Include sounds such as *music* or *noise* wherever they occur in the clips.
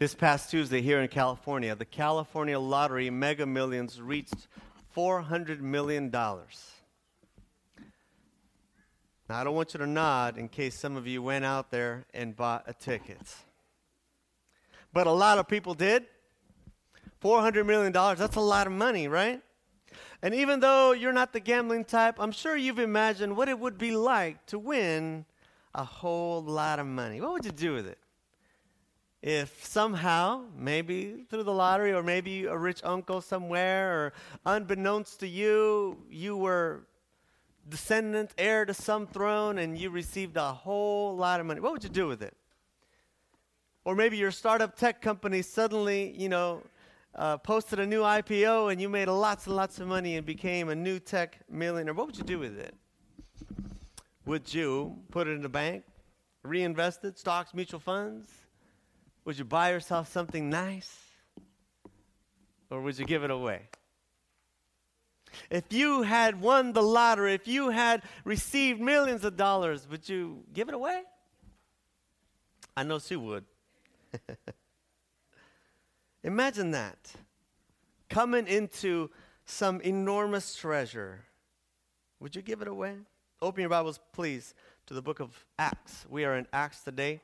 This past Tuesday here in California, the California Lottery Mega Millions reached $400 million. Now, I don't want you to nod in case some of you went out there and bought a ticket. But a lot of people did. $400 million, that's a lot of money, right? And even though you're not the gambling type, I'm sure you've imagined what it would be like to win a whole lot of money. What would you do with it? If somehow, maybe through the lottery, or maybe a rich uncle somewhere, or unbeknownst to you, you were descendant, heir to some throne, and you received a whole lot of money, what would you do with it? Or maybe your startup tech company suddenly, you know, uh, posted a new IPO and you made lots and lots of money and became a new tech millionaire. What would you do with it? Would you put it in the bank, reinvest it, stocks, mutual funds? Would you buy yourself something nice? Or would you give it away? If you had won the lottery, if you had received millions of dollars, would you give it away? I know she would. *laughs* Imagine that. Coming into some enormous treasure. Would you give it away? Open your Bibles, please, to the book of Acts. We are in Acts today.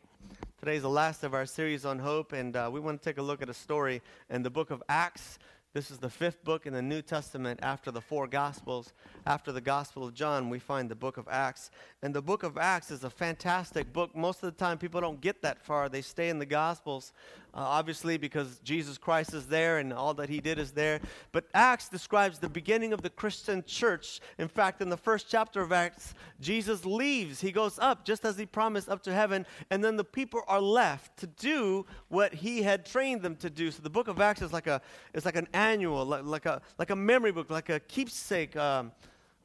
Today is the last of our series on hope, and uh, we want to take a look at a story in the book of Acts. This is the fifth book in the New Testament after the four Gospels. After the Gospel of John, we find the book of Acts. And the book of Acts is a fantastic book. Most of the time, people don't get that far. They stay in the Gospels, uh, obviously, because Jesus Christ is there and all that he did is there. But Acts describes the beginning of the Christian church. In fact, in the first chapter of Acts, Jesus leaves. He goes up, just as he promised, up to heaven. And then the people are left to do what he had trained them to do. So the book of Acts is like, a, it's like an annual, like, like, a, like a memory book, like a keepsake, um,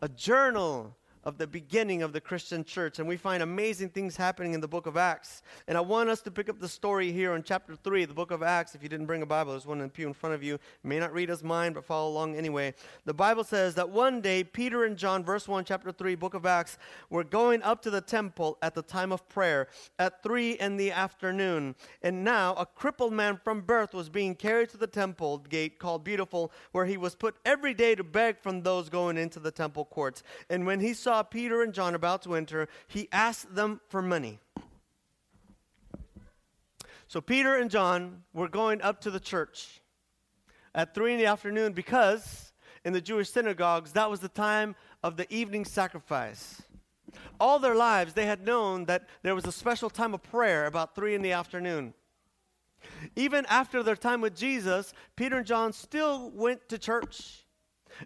a journal of the beginning of the Christian church. And we find amazing things happening in the book of Acts. And I want us to pick up the story here in chapter 3, the book of Acts. If you didn't bring a Bible, there's one in the pew in front of you. you may not read as mine, but follow along anyway. The Bible says that one day, Peter and John, verse 1, chapter 3, book of Acts, were going up to the temple at the time of prayer at 3 in the afternoon. And now a crippled man from birth was being carried to the temple gate called Beautiful, where he was put every day to beg from those going into the temple courts. And when he saw saw Peter and John about to enter, he asked them for money. So Peter and John were going up to the church at 3 in the afternoon because in the Jewish synagogues, that was the time of the evening sacrifice. All their lives, they had known that there was a special time of prayer about 3 in the afternoon. Even after their time with Jesus, Peter and John still went to church.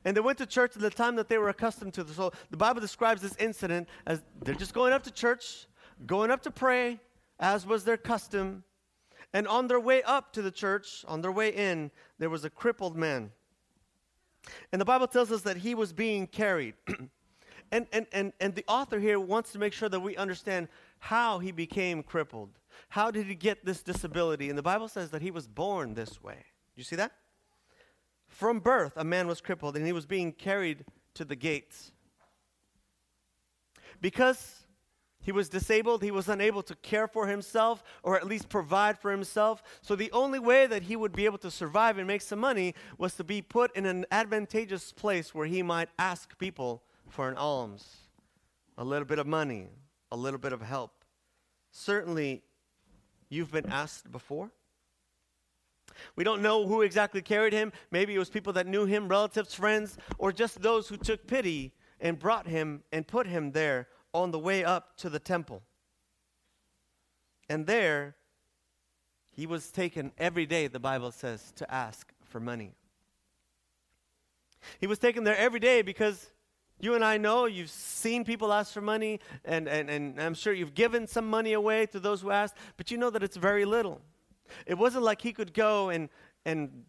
And they went to church at the time that they were accustomed to. So the Bible describes this incident as they're just going up to church, going up to pray, as was their custom. And on their way up to the church, on their way in, there was a crippled man. And the Bible tells us that he was being carried. *clears throat* and, and, and, and the author here wants to make sure that we understand how he became crippled. How did he get this disability? And the Bible says that he was born this way. You see that? From birth, a man was crippled and he was being carried to the gates. Because he was disabled, he was unable to care for himself or at least provide for himself. So the only way that he would be able to survive and make some money was to be put in an advantageous place where he might ask people for an alms, a little bit of money, a little bit of help. Certainly, you've been asked before. We don't know who exactly carried him. Maybe it was people that knew him, relatives, friends, or just those who took pity and brought him and put him there on the way up to the temple. And there, he was taken every day, the Bible says, to ask for money. He was taken there every day because you and I know you've seen people ask for money, and, and, and I'm sure you've given some money away to those who asked, but you know that it's very little. It wasn't like he could go and, and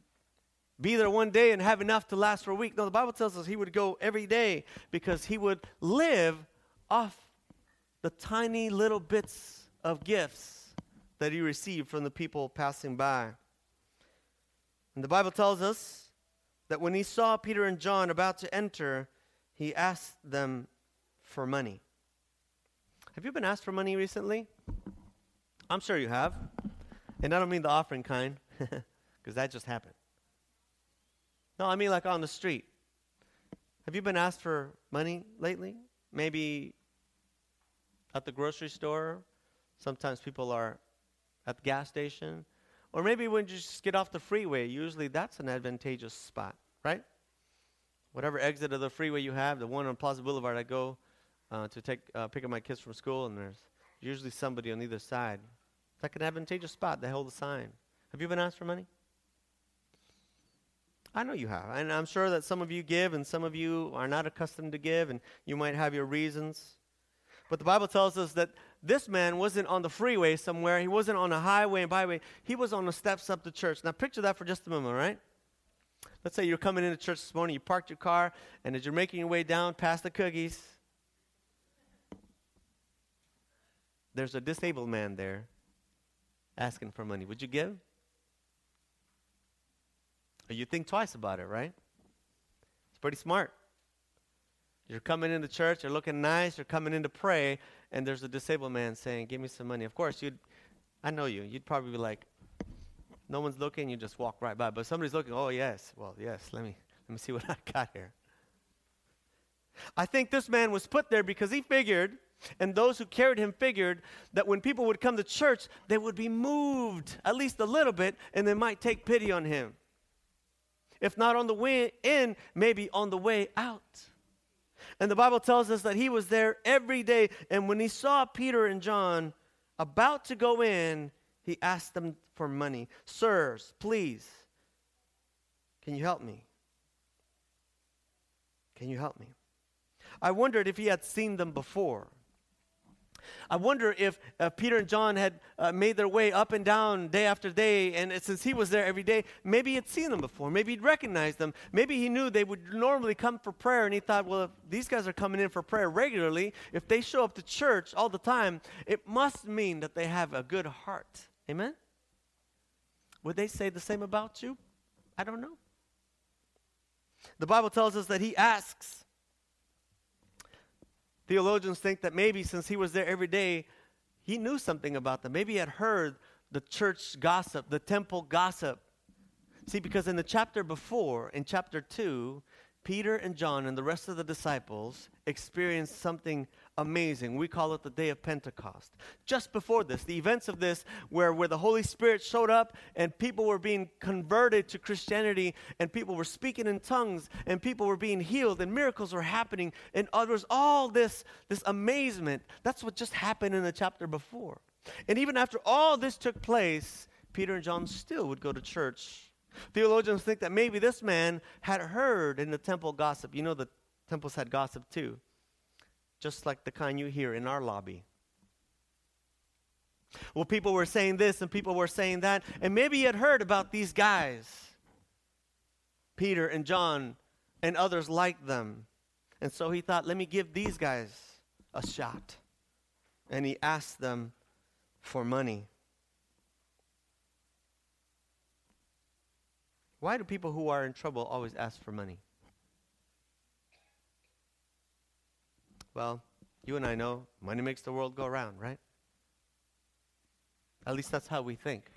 be there one day and have enough to last for a week. No, the Bible tells us he would go every day because he would live off the tiny little bits of gifts that he received from the people passing by. And the Bible tells us that when he saw Peter and John about to enter, he asked them for money. Have you been asked for money recently? I'm sure you have. And I don't mean the offering kind, *laughs* because that just happened. No, I mean like on the street. Have you been asked for money lately? Maybe at the grocery store. Sometimes people are at the gas station. Or maybe when you just get off the freeway, usually that's an advantageous spot, right? Whatever exit of the freeway you have, the one on Plaza Boulevard I go uh, to take uh, pick up my kids from school, and there's usually somebody on either side. It's like an advantageous spot. They hold a sign. Have you been asked for money? I know you have. And I'm sure that some of you give and some of you are not accustomed to give and you might have your reasons. But the Bible tells us that this man wasn't on the freeway somewhere. He wasn't on a highway and byway. He was on the steps up to church. Now picture that for just a moment, right? Let's say you're coming into church this morning, you parked your car, and as you're making your way down past the cookies, there's a disabled man there asking for money. Would you give? You think twice about it, right? It's pretty smart. You're coming into church, you're looking nice, you're coming in to pray, and there's a disabled man saying, Give me some money. Of course, you'd, I know you, you'd probably be like, No one's looking, you just walk right by. But somebody's looking, Oh, yes, well, yes, let me, let me see what *laughs* I got here. I think this man was put there because he figured, and those who carried him figured, that when people would come to church, they would be moved at least a little bit, and they might take pity on him. If not on the way in, maybe on the way out. And the Bible tells us that he was there every day. And when he saw Peter and John about to go in, he asked them for money. Sirs, please, can you help me? Can you help me? I wondered if he had seen them before. I wonder if uh, Peter and John had uh, made their way up and down day after day, and since he was there every day, maybe he'd seen them before. Maybe he'd recognized them. Maybe he knew they would normally come for prayer, and he thought, well, if these guys are coming in for prayer regularly, if they show up to church all the time, it must mean that they have a good heart. Amen? Would they say the same about you? I don't know. The Bible tells us that he asks Theologians think that maybe since he was there every day, he knew something about them. Maybe he had heard the church gossip, the temple gossip. See, because in the chapter before, in chapter 2, Peter and John and the rest of the disciples experienced something amazing. We call it the day of Pentecost. Just before this, the events of this, where, where the Holy Spirit showed up and people were being converted to Christianity and people were speaking in tongues and people were being healed and miracles were happening and others, all this, this amazement. That's what just happened in the chapter before. And even after all this took place, Peter and John still would go to church Theologians think that maybe this man had heard in the temple gossip. You know, the temples had gossip too, just like the kind you hear in our lobby. Well, people were saying this and people were saying that, and maybe he had heard about these guys, Peter and John and others like them. And so he thought, let me give these guys a shot. And he asked them for money. Why do people who are in trouble always ask for money? Well, you and I know money makes the world go round, right? At least that's how we think.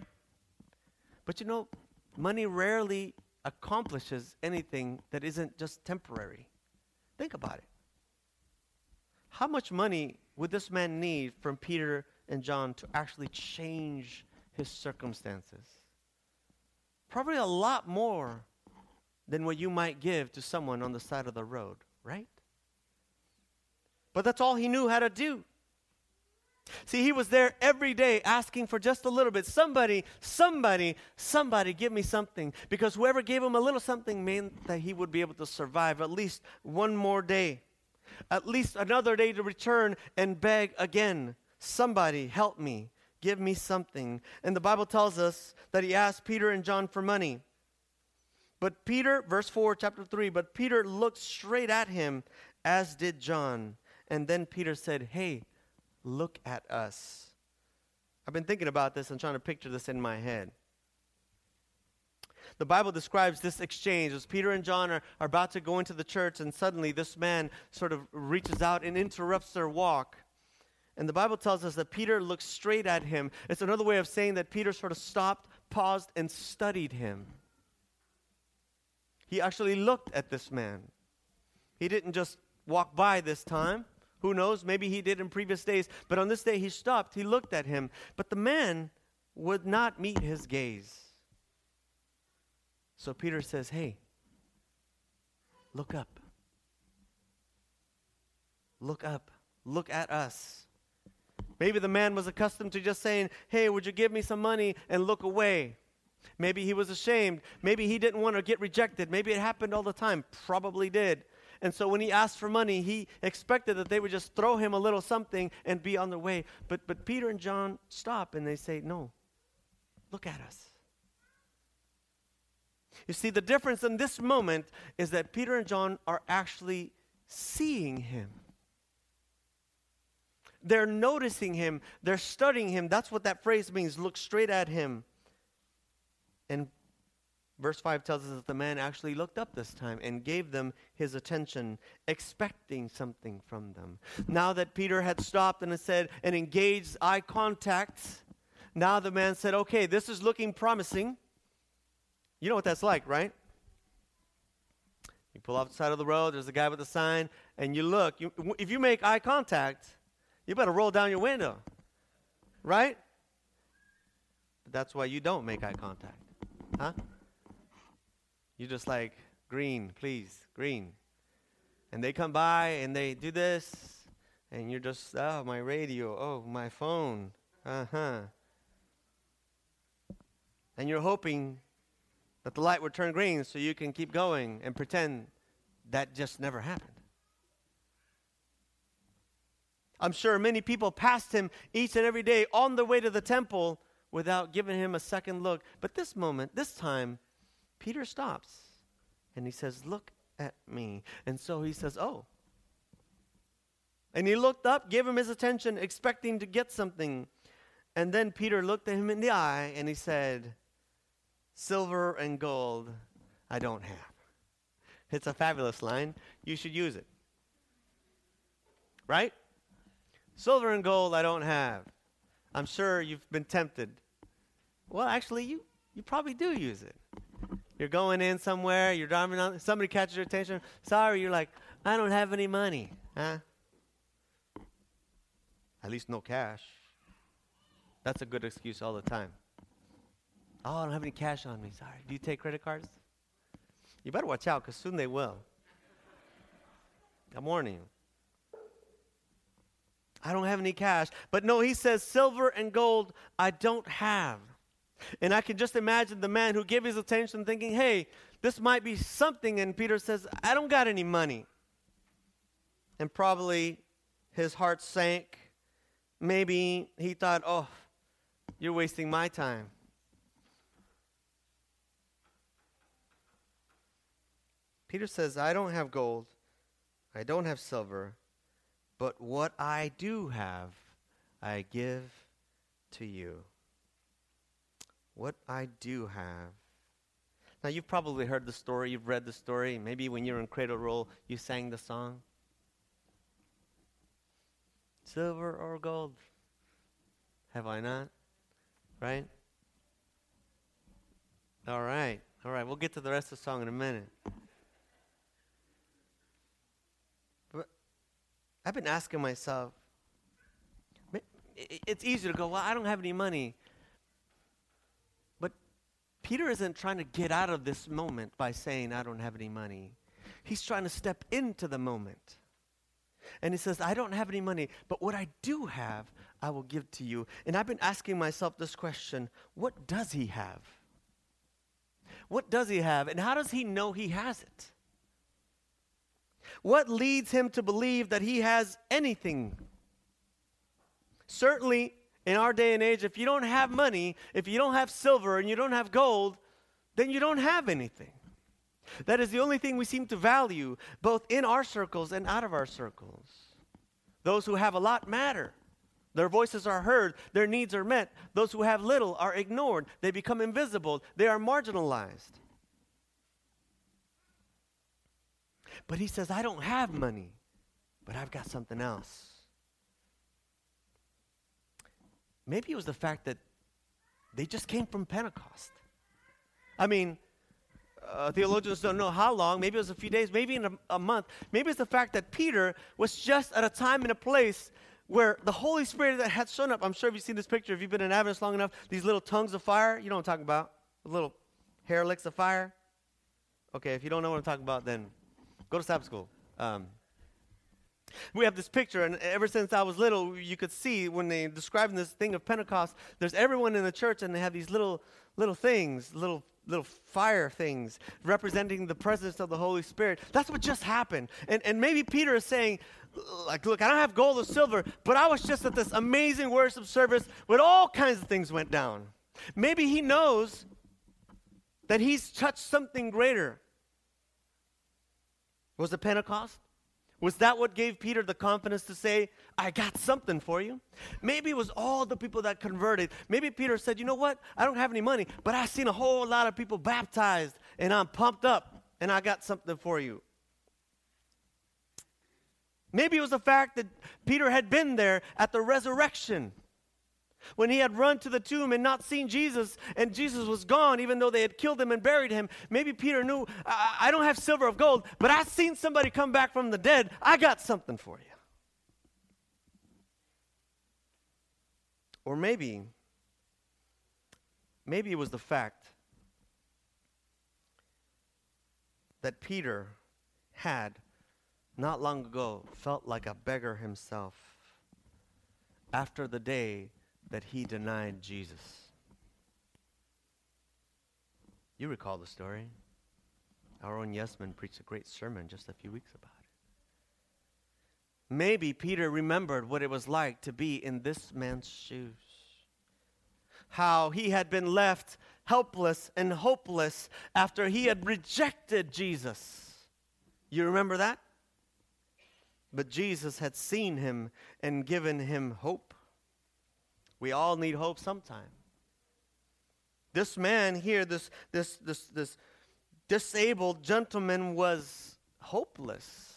But you know, money rarely accomplishes anything that isn't just temporary. Think about it. How much money would this man need from Peter and John to actually change his circumstances? Probably a lot more than what you might give to someone on the side of the road, right? But that's all he knew how to do. See, he was there every day asking for just a little bit. Somebody, somebody, somebody give me something. Because whoever gave him a little something meant that he would be able to survive at least one more day, at least another day to return and beg again. Somebody help me. Give me something. And the Bible tells us that he asked Peter and John for money. But Peter, verse 4, chapter 3, but Peter looked straight at him, as did John. And then Peter said, Hey, look at us. I've been thinking about this and trying to picture this in my head. The Bible describes this exchange as Peter and John are, are about to go into the church, and suddenly this man sort of reaches out and interrupts their walk. And the Bible tells us that Peter looked straight at him. It's another way of saying that Peter sort of stopped, paused, and studied him. He actually looked at this man. He didn't just walk by this time. Who knows? Maybe he did in previous days. But on this day, he stopped. He looked at him. But the man would not meet his gaze. So Peter says, Hey, look up. Look up. Look at us. Maybe the man was accustomed to just saying, Hey, would you give me some money and look away? Maybe he was ashamed. Maybe he didn't want to get rejected. Maybe it happened all the time. Probably did. And so when he asked for money, he expected that they would just throw him a little something and be on their way. But, but Peter and John stop and they say, No, look at us. You see, the difference in this moment is that Peter and John are actually seeing him. They're noticing him, they're studying him. That's what that phrase means look straight at him. And verse 5 tells us that the man actually looked up this time and gave them his attention, expecting something from them. Now that Peter had stopped and had said and engaged eye contact, now the man said, Okay, this is looking promising. You know what that's like, right? You pull off the side of the road, there's a guy with a sign, and you look. You, if you make eye contact, you better roll down your window, right? But that's why you don't make eye contact, huh? You just like, green, please, green. And they come by and they do this, and you're just, oh, my radio, oh, my phone, uh huh. And you're hoping that the light would turn green so you can keep going and pretend that just never happened. I'm sure many people passed him each and every day on the way to the temple without giving him a second look. But this moment, this time, Peter stops and he says, Look at me. And so he says, Oh. And he looked up, gave him his attention, expecting to get something. And then Peter looked at him in the eye and he said, Silver and gold I don't have. It's a fabulous line. You should use it. Right? Silver and gold I don't have. I'm sure you've been tempted. Well, actually, you, you probably do use it. You're going in somewhere, you're driving on, somebody catches your attention. Sorry, you're like, I don't have any money. Huh? At least no cash. That's a good excuse all the time. Oh, I don't have any cash on me. Sorry. Do you take credit cards? You better watch out because soon they will. I'm warning you. I don't have any cash. But no, he says, Silver and gold I don't have. And I can just imagine the man who gave his attention thinking, hey, this might be something. And Peter says, I don't got any money. And probably his heart sank. Maybe he thought, oh, you're wasting my time. Peter says, I don't have gold, I don't have silver, but what I do have, I give to you. What I do have. Now, you've probably heard the story, you've read the story. Maybe when you were in Cradle Roll, you sang the song. Silver or gold? Have I not? Right? All right. All right. We'll get to the rest of the song in a minute. I've been asking myself, it's easy to go, well, I don't have any money. But Peter isn't trying to get out of this moment by saying, I don't have any money. He's trying to step into the moment. And he says, I don't have any money, but what I do have, I will give to you. And I've been asking myself this question what does he have? What does he have? And how does he know he has it? What leads him to believe that he has anything? Certainly, in our day and age, if you don't have money, if you don't have silver and you don't have gold, then you don't have anything. That is the only thing we seem to value, both in our circles and out of our circles. Those who have a lot matter. Their voices are heard, their needs are met. Those who have little are ignored, they become invisible, they are marginalized. But he says, I don't have money, but I've got something else. maybe it was the fact that they just came from Pentecost. I mean, uh, theologians don't know how long. Maybe it was a few days, maybe in a, a month. Maybe it's the fact that Peter was just at a time and a place where the Holy Spirit that had shown up. I'm sure if you've seen this picture, if you've been in Adventist long enough, these little tongues of fire, you know what I'm talking about. Little hair licks of fire. Okay, if you don't know what I'm talking about, then go to Sabbath school. Um, we have this picture, and ever since I was little, you could see when they describing this thing of Pentecost, there's everyone in the church, and they have these little little things, little little fire things representing the presence of the Holy Spirit. That's what just happened. And, and maybe Peter is saying, like, look, I don't have gold or silver, but I was just at this amazing worship service where all kinds of things went down. Maybe he knows that he's touched something greater. Was it Pentecost? Was that what gave Peter the confidence to say, I got something for you? Maybe it was all the people that converted. Maybe Peter said, You know what? I don't have any money, but I've seen a whole lot of people baptized, and I'm pumped up, and I got something for you. Maybe it was the fact that Peter had been there at the resurrection when he had run to the tomb and not seen Jesus, and Jesus was gone, even though they had killed him and buried him, maybe Peter knew, I, I don't have silver or gold, but I've seen somebody come back from the dead. I got something for you. Or maybe, maybe it was the fact that Peter had not long ago felt like a beggar himself after the day that he denied Jesus. You recall the story. Our own Yesman preached a great sermon just a few weeks about it. Maybe Peter remembered what it was like to be in this man's shoes. How he had been left helpless and hopeless after he had rejected Jesus. You remember that? But Jesus had seen him and given him hope. We all need hope sometime. This man here, this, this, this, this disabled gentleman, was hopeless.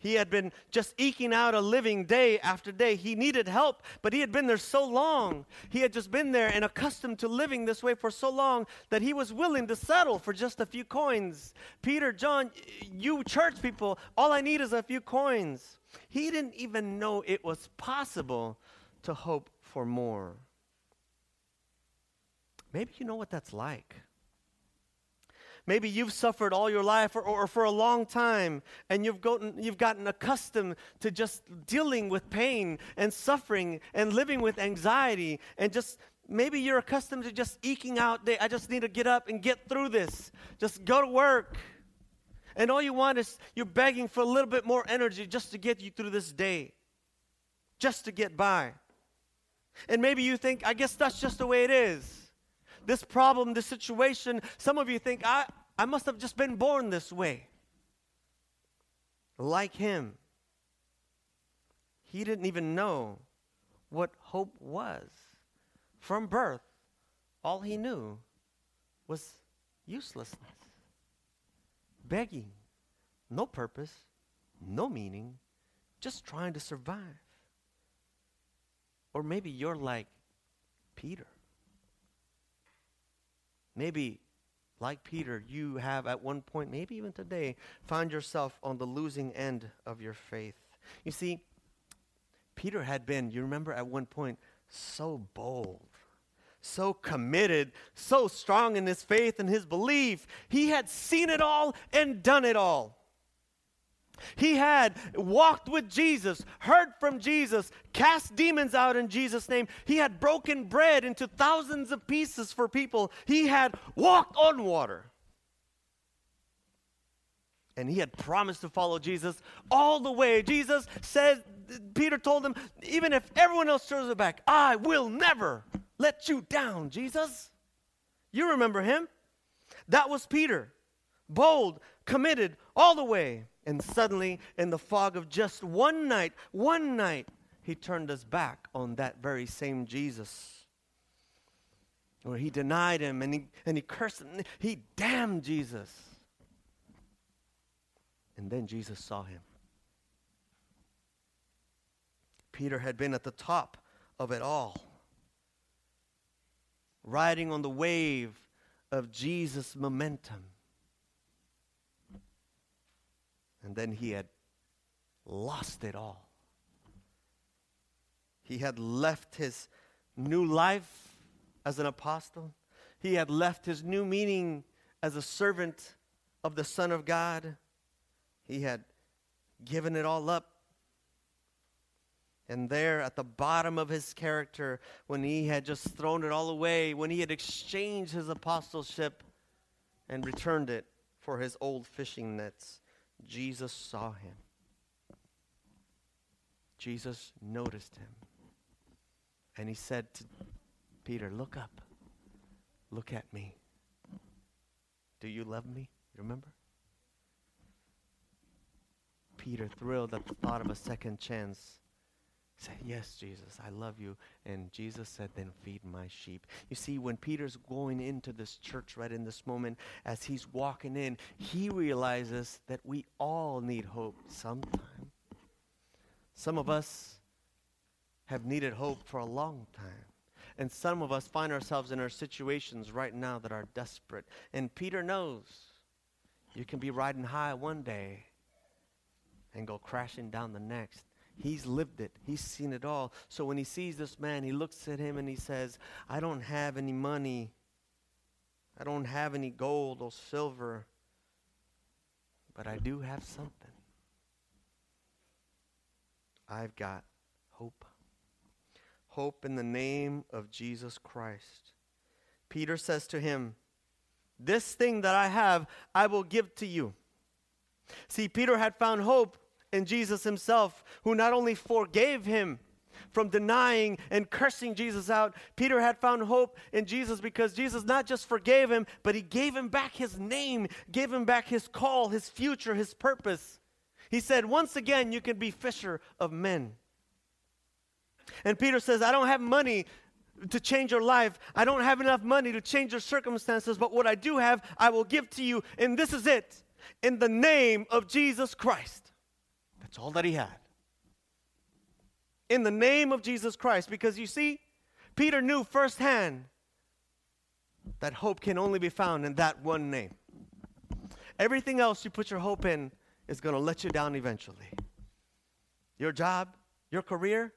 He had been just eking out a living day after day. He needed help, but he had been there so long. He had just been there and accustomed to living this way for so long that he was willing to settle for just a few coins. Peter, John, you church people, all I need is a few coins. He didn't even know it was possible to hope for more. Maybe you know what that's like. Maybe you've suffered all your life or, or, for a long time, and you've gotten, you've gotten accustomed to just dealing with pain and suffering and living with anxiety. And just maybe you're accustomed to just eking out, day. I just need to get up and get through this. Just go to work. And all you want is you're begging for a little bit more energy just to get you through this day, just to get by. And maybe you think, I guess that's just the way it is. This problem, this situation, some of you think, I, I must have just been born this way. Like him. He didn't even know what hope was. From birth, all he knew was uselessness, begging, no purpose, no meaning, just trying to survive. Or maybe you're like Peter. Maybe, like Peter, you have at one point, maybe even today, found yourself on the losing end of your faith. You see, Peter had been, you remember at one point, so bold, so committed, so strong in his faith and his belief. He had seen it all and done it all. He had walked with Jesus, heard from Jesus, cast demons out in Jesus' name. He had broken bread into thousands of pieces for people. He had walked on water. And he had promised to follow Jesus all the way. Jesus said, Peter told him, even if everyone else turns their back, I will never let you down, Jesus. You remember him? That was Peter. Bold, committed, all the way. And suddenly, in the fog of just one night, one night, he turned his back on that very same Jesus. Where he denied him and he, and he cursed him. He damned Jesus. And then Jesus saw him. Peter had been at the top of it all. riding on the wave of Jesus' momentum. And then he had lost it all. He had left his new life as an apostle. He had left his new meaning as a servant of the Son of God. He had given it all up. And there at the bottom of his character, when he had just thrown it all away, when he had exchanged his apostleship and returned it for his old fishing nets, Jesus saw him. Jesus noticed him. And he said to Peter, Look up. Look at me. Do you love me? You remember? Peter, thrilled at the thought of a second chance, said, Yes, Jesus, I love you. And Jesus said, Then feed my sheep. You see, when Peter's going into this church right in this moment, as he's walking in, he realizes that we all need hope sometime. Some of us have needed hope for a long time. And some of us find ourselves in our situations right now that are desperate. And Peter knows you can be riding high one day and go crashing down the next. He's lived it. He's seen it all. So when he sees this man, he looks at him and he says, I don't have any money. I don't have any gold or silver. But I do have something. I've got hope hope in the name of Jesus Christ. Peter says to him, This thing that I have, I will give to you. See, Peter had found hope in Jesus himself, who not only forgave him from denying and cursing Jesus out, Peter had found hope in Jesus because Jesus not just forgave him, but he gave him back his name, gave him back his call, his future, his purpose. He said, Once again, you can be fisher of men. And Peter says, I don't have money to change your life. I don't have enough money to change your circumstances, but what I do have, I will give to you. And this is it in the name of Jesus Christ. That's all that he had. In the name of Jesus Christ. Because you see, Peter knew firsthand that hope can only be found in that one name. Everything else you put your hope in is going to let you down eventually. Your job, your career,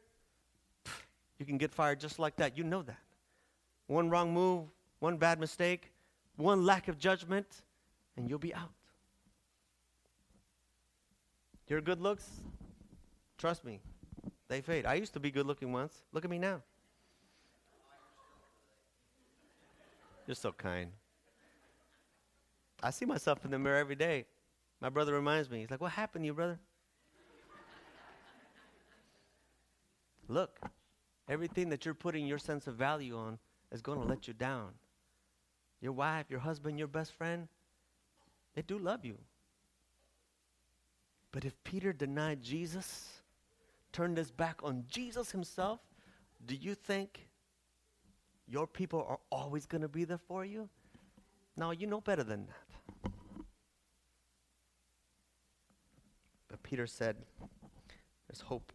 you can get fired just like that. You know that. One wrong move, one bad mistake, one lack of judgment, and you'll be out. Your good looks, trust me, they fade. I used to be good looking once. Look at me now. You're so kind. I see myself in the mirror every day. My brother reminds me. He's like, What happened to you, brother? Look, Everything that you're putting your sense of value on is going to let you down. Your wife, your husband, your best friend, they do love you. But if Peter denied Jesus, turned his back on Jesus himself, do you think your people are always going to be there for you? No, you know better than that. But Peter said, There's hope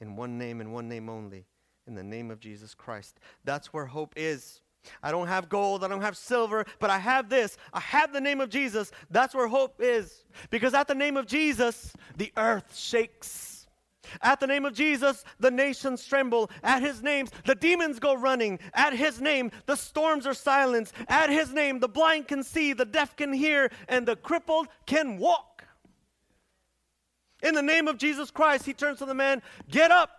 in one name and one name only in the name of Jesus Christ. That's where hope is. I don't have gold, I don't have silver, but I have this. I have the name of Jesus. That's where hope is. Because at the name of Jesus, the earth shakes. At the name of Jesus, the nations tremble. At his name, the demons go running. At his name, the storms are silenced. At his name, the blind can see, the deaf can hear, and the crippled can walk. In the name of Jesus Christ, he turns to the man, Get up,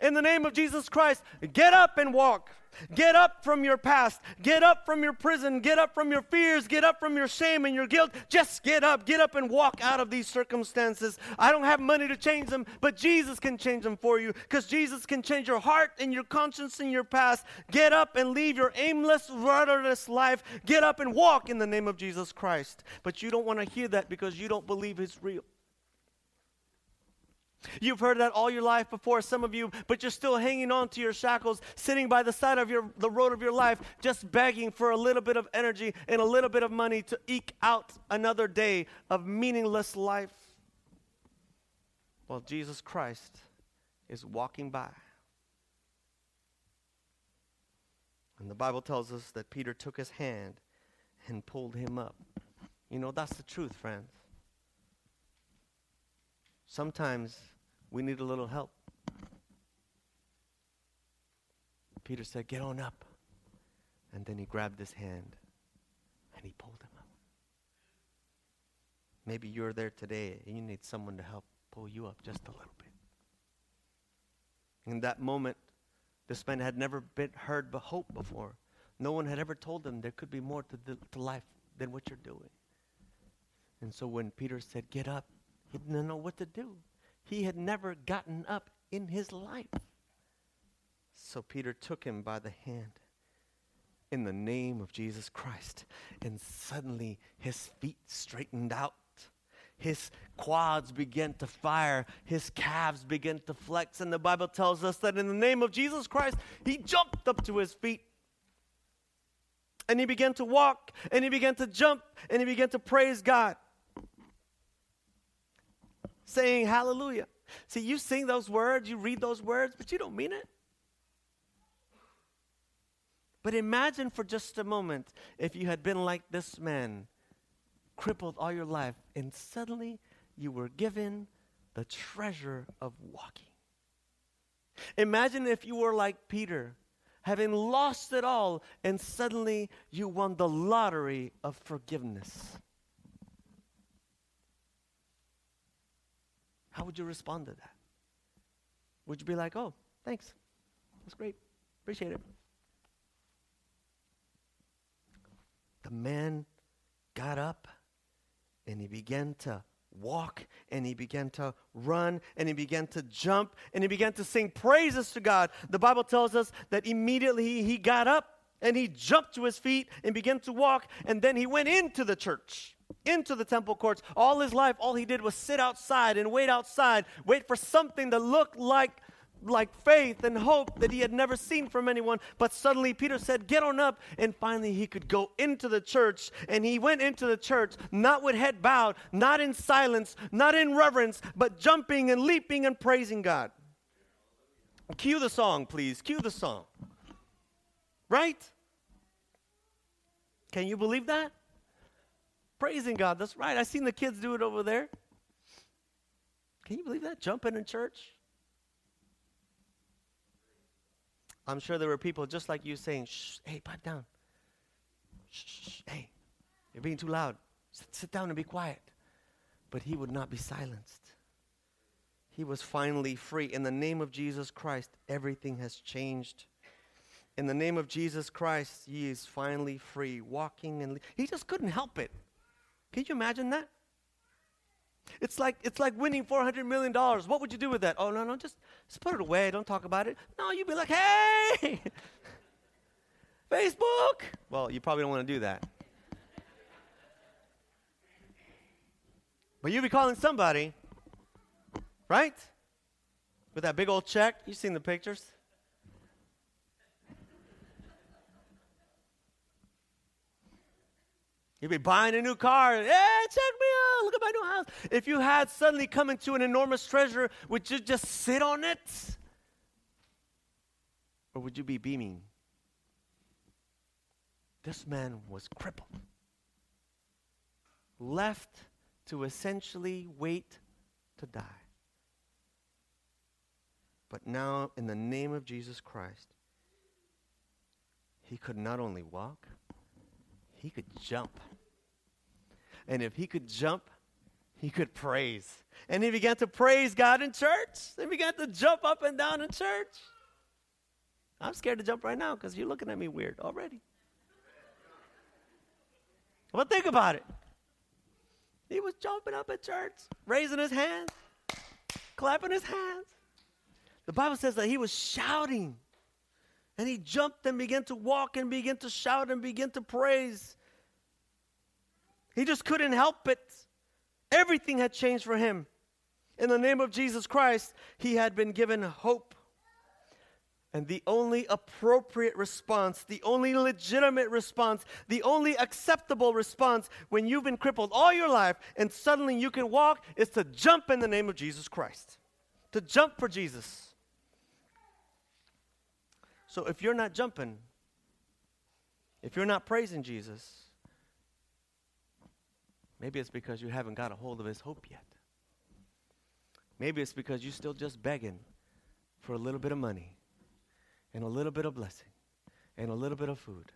in the name of Jesus Christ, get up and walk. Get up from your past. Get up from your prison. Get up from your fears. Get up from your shame and your guilt. Just get up. Get up and walk out of these circumstances. I don't have money to change them, but Jesus can change them for you because Jesus can change your heart and your conscience and your past. Get up and leave your aimless, rudderless life. Get up and walk in the name of Jesus Christ. But you don't want to hear that because you don't believe it's real. You've heard that all your life before, some of you, but you're still hanging on to your shackles, sitting by the side of your, the road of your life, just begging for a little bit of energy and a little bit of money to eke out another day of meaningless life. Well, Jesus Christ is walking by. And the Bible tells us that Peter took his hand and pulled him up. You know, that's the truth, friends. Sometimes we need a little help. Peter said, Get on up. And then he grabbed his hand and he pulled him up. Maybe you're there today and you need someone to help pull you up just a little bit. In that moment, this man had never been heard but hope before. No one had ever told him there could be more to, the, to life than what you're doing. And so when Peter said, Get up, he didn't know what to do. He had never gotten up in his life. So Peter took him by the hand in the name of Jesus Christ. And suddenly his feet straightened out. His quads began to fire. His calves began to flex. And the Bible tells us that in the name of Jesus Christ, he jumped up to his feet. And he began to walk. And he began to jump. And he began to praise God. Saying hallelujah. See, you sing those words, you read those words, but you don't mean it. But imagine for just a moment if you had been like this man, crippled all your life, and suddenly you were given the treasure of walking. Imagine if you were like Peter, having lost it all, and suddenly you won the lottery of forgiveness. How would you respond to that? Would you be like, oh, thanks. That's great. Appreciate it. the man got up and he began to walk and he began to run and he began to jump and he began to sing praises to God. The Bible tells us that immediately he got up and he jumped to his feet and began to walk and then he went into the church into the temple courts all his life all he did was sit outside and wait outside wait for something to look like like faith and hope that he had never seen from anyone. But suddenly Peter said, Get on up. And finally he could go into the church. And he went into the church, not with head bowed, not in silence, not in reverence, but jumping and leaping and praising God. Cue the song, please. Cue the song. Right? Can you believe that? Praising God. That's right. I seen the kids do it over there. Can you believe that? Jumping in church? I'm sure there were people just like you saying, shh, hey, pipe down. Shh, shh, hey, you're being too loud. Sit, sit down and be quiet. But he would not be silenced. He was finally free. In the name of Jesus Christ, everything has changed. In the name of Jesus Christ, he is finally free, walking and he just couldn't help it. Can you imagine that? It's like it's like winning four hundred million dollars. What would you do with that? Oh no, no, just, just put it away. Don't talk about it. No, you'd be like, hey, *laughs* Facebook. Well, you probably don't want to do that. But you'd be calling somebody, right? With that big old check. You've seen the pictures. You'd be buying a new car. Hey, check me out. Look at my new house. If you had suddenly come into an enormous treasure, would you just sit on it? Or would you be beaming? This man was crippled, left to essentially wait to die. But now, in the name of Jesus Christ, he could not only walk, he could jump. And if he could jump, he could praise. And he began to praise God in church. He began to jump up and down in church. I'm scared to jump right now because you're looking at me weird already. But think about it. He was jumping up at church, raising his hands, clapping his hands. The Bible says that he was shouting. And he jumped and began to walk and began to shout and began to praise. He just couldn't help it. Everything had changed for him. In the name of Jesus Christ, he had been given hope. And the only appropriate response, the only legitimate response, the only acceptable response when you've been crippled all your life and suddenly you can walk is to jump in the name of Jesus Christ. To jump for Jesus. So if you're not jumping, If you're not praising Jesus, maybe it's because you haven't got a hold of his hope yet. Maybe it's because you're still just begging for a little bit of money and a little bit of blessing and a little bit of food.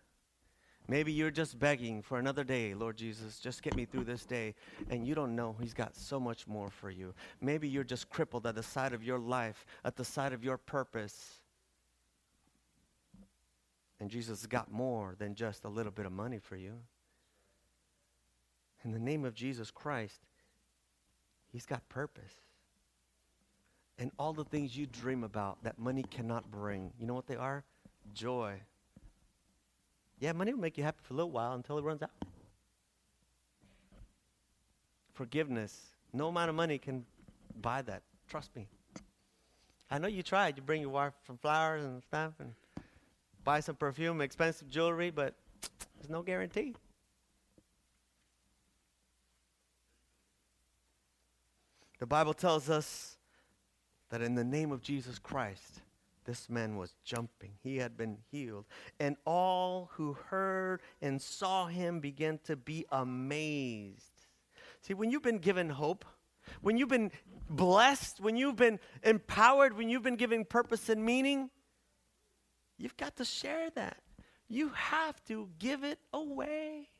Maybe you're just begging for another day, Lord Jesus, just get me through this day. And you don't know He's got so much more for you. Maybe you're just crippled at the side of your life, at the side of your purpose. And Jesus got more than just a little bit of money for you. In the name of Jesus Christ, He's got purpose. And all the things you dream about that money cannot bring, you know what they are? Joy yeah, money will make you happy for a little while until it runs out. Forgiveness. No amount of money can buy that. Trust me. I know you tried. You bring your wife some flowers and stuff and buy some perfume, expensive jewelry, but there's no guarantee. The Bible tells us that in the name of Jesus Christ, this man was jumping. He had been healed. And all who heard and saw him began to be amazed. See, when you've been given hope, when you've been blessed, when you've been empowered, when you've been given purpose and meaning, you've got to share that. You have to give it away.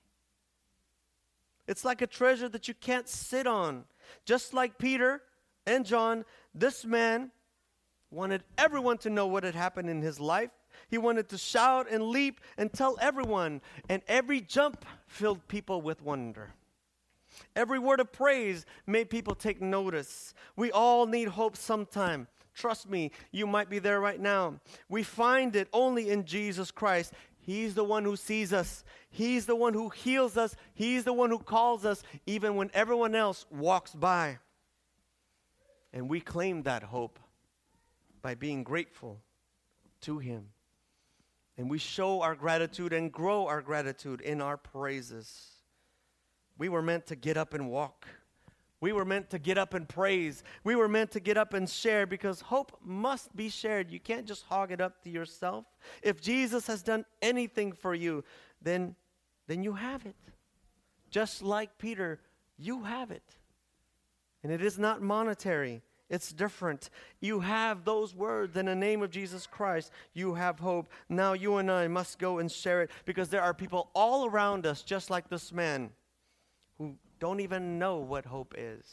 It's like a treasure that you can't sit on. Just like Peter and John, this man wanted everyone to know what had happened in his life. He wanted to shout and leap and tell everyone, and every jump filled people with wonder. Every word of praise made people take notice. We all need hope sometime. Trust me, you might be there right now. We find it only in Jesus Christ. He's the one who sees us. He's the one who heals us. He's the one who calls us, even when everyone else walks by. And we claim that hope by being grateful to Him. And we show our gratitude and grow our gratitude in our praises. We were meant to get up and walk. We were meant to get up and praise. We were meant to get up and share because hope must be shared. You can't just hog it up to yourself. If Jesus has done anything for you, then, then you have it. Just like Peter, you have it. And it is not monetary, it's different. You have those words in the name of Jesus Christ. You have hope. Now you and I must go and share it because there are people all around us, just like this man, don't even know what hope is.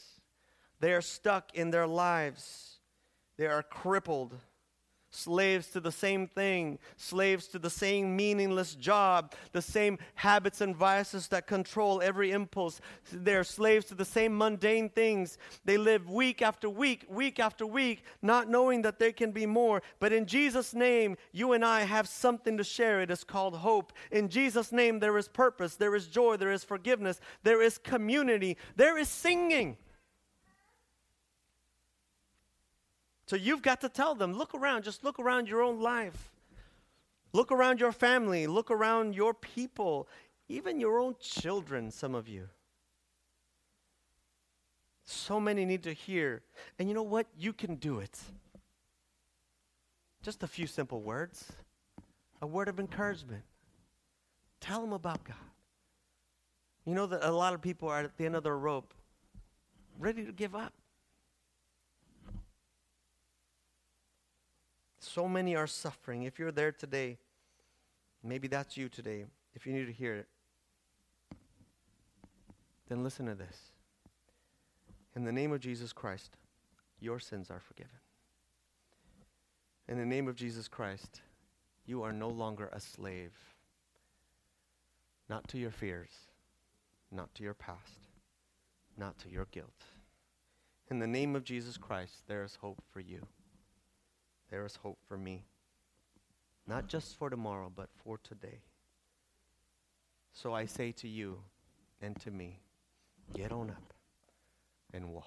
They are stuck in their lives, they are crippled slaves to the same thing, slaves to the same meaningless job, the same habits and vices that control every impulse. They're slaves to the same mundane things. They live week after week, week after week, not knowing that there can be more. But in Jesus' name, you and I have something to share. It is called hope. In Jesus' name, there is purpose, there is joy, there is forgiveness, there is community, there is singing. So you've got to tell them look around, just look around your own life. Look around your family, look around your people, even your own children, some of you. So many need to hear. And you know what? You can do it. Just a few simple words, a word of encouragement. Tell them about God. You know that a lot of people are at the end of their rope, ready to give up. So many are suffering. If you're there today, maybe that's you today. If you need to hear it, then listen to this. In the name of Jesus Christ, your sins are forgiven. In the name of Jesus Christ, you are no longer a slave. Not to your fears, not to your past, not to your guilt. In the name of Jesus Christ, there is hope for you there is hope for me. Not just for tomorrow, but for today. So I say to you and to me, get on up and walk.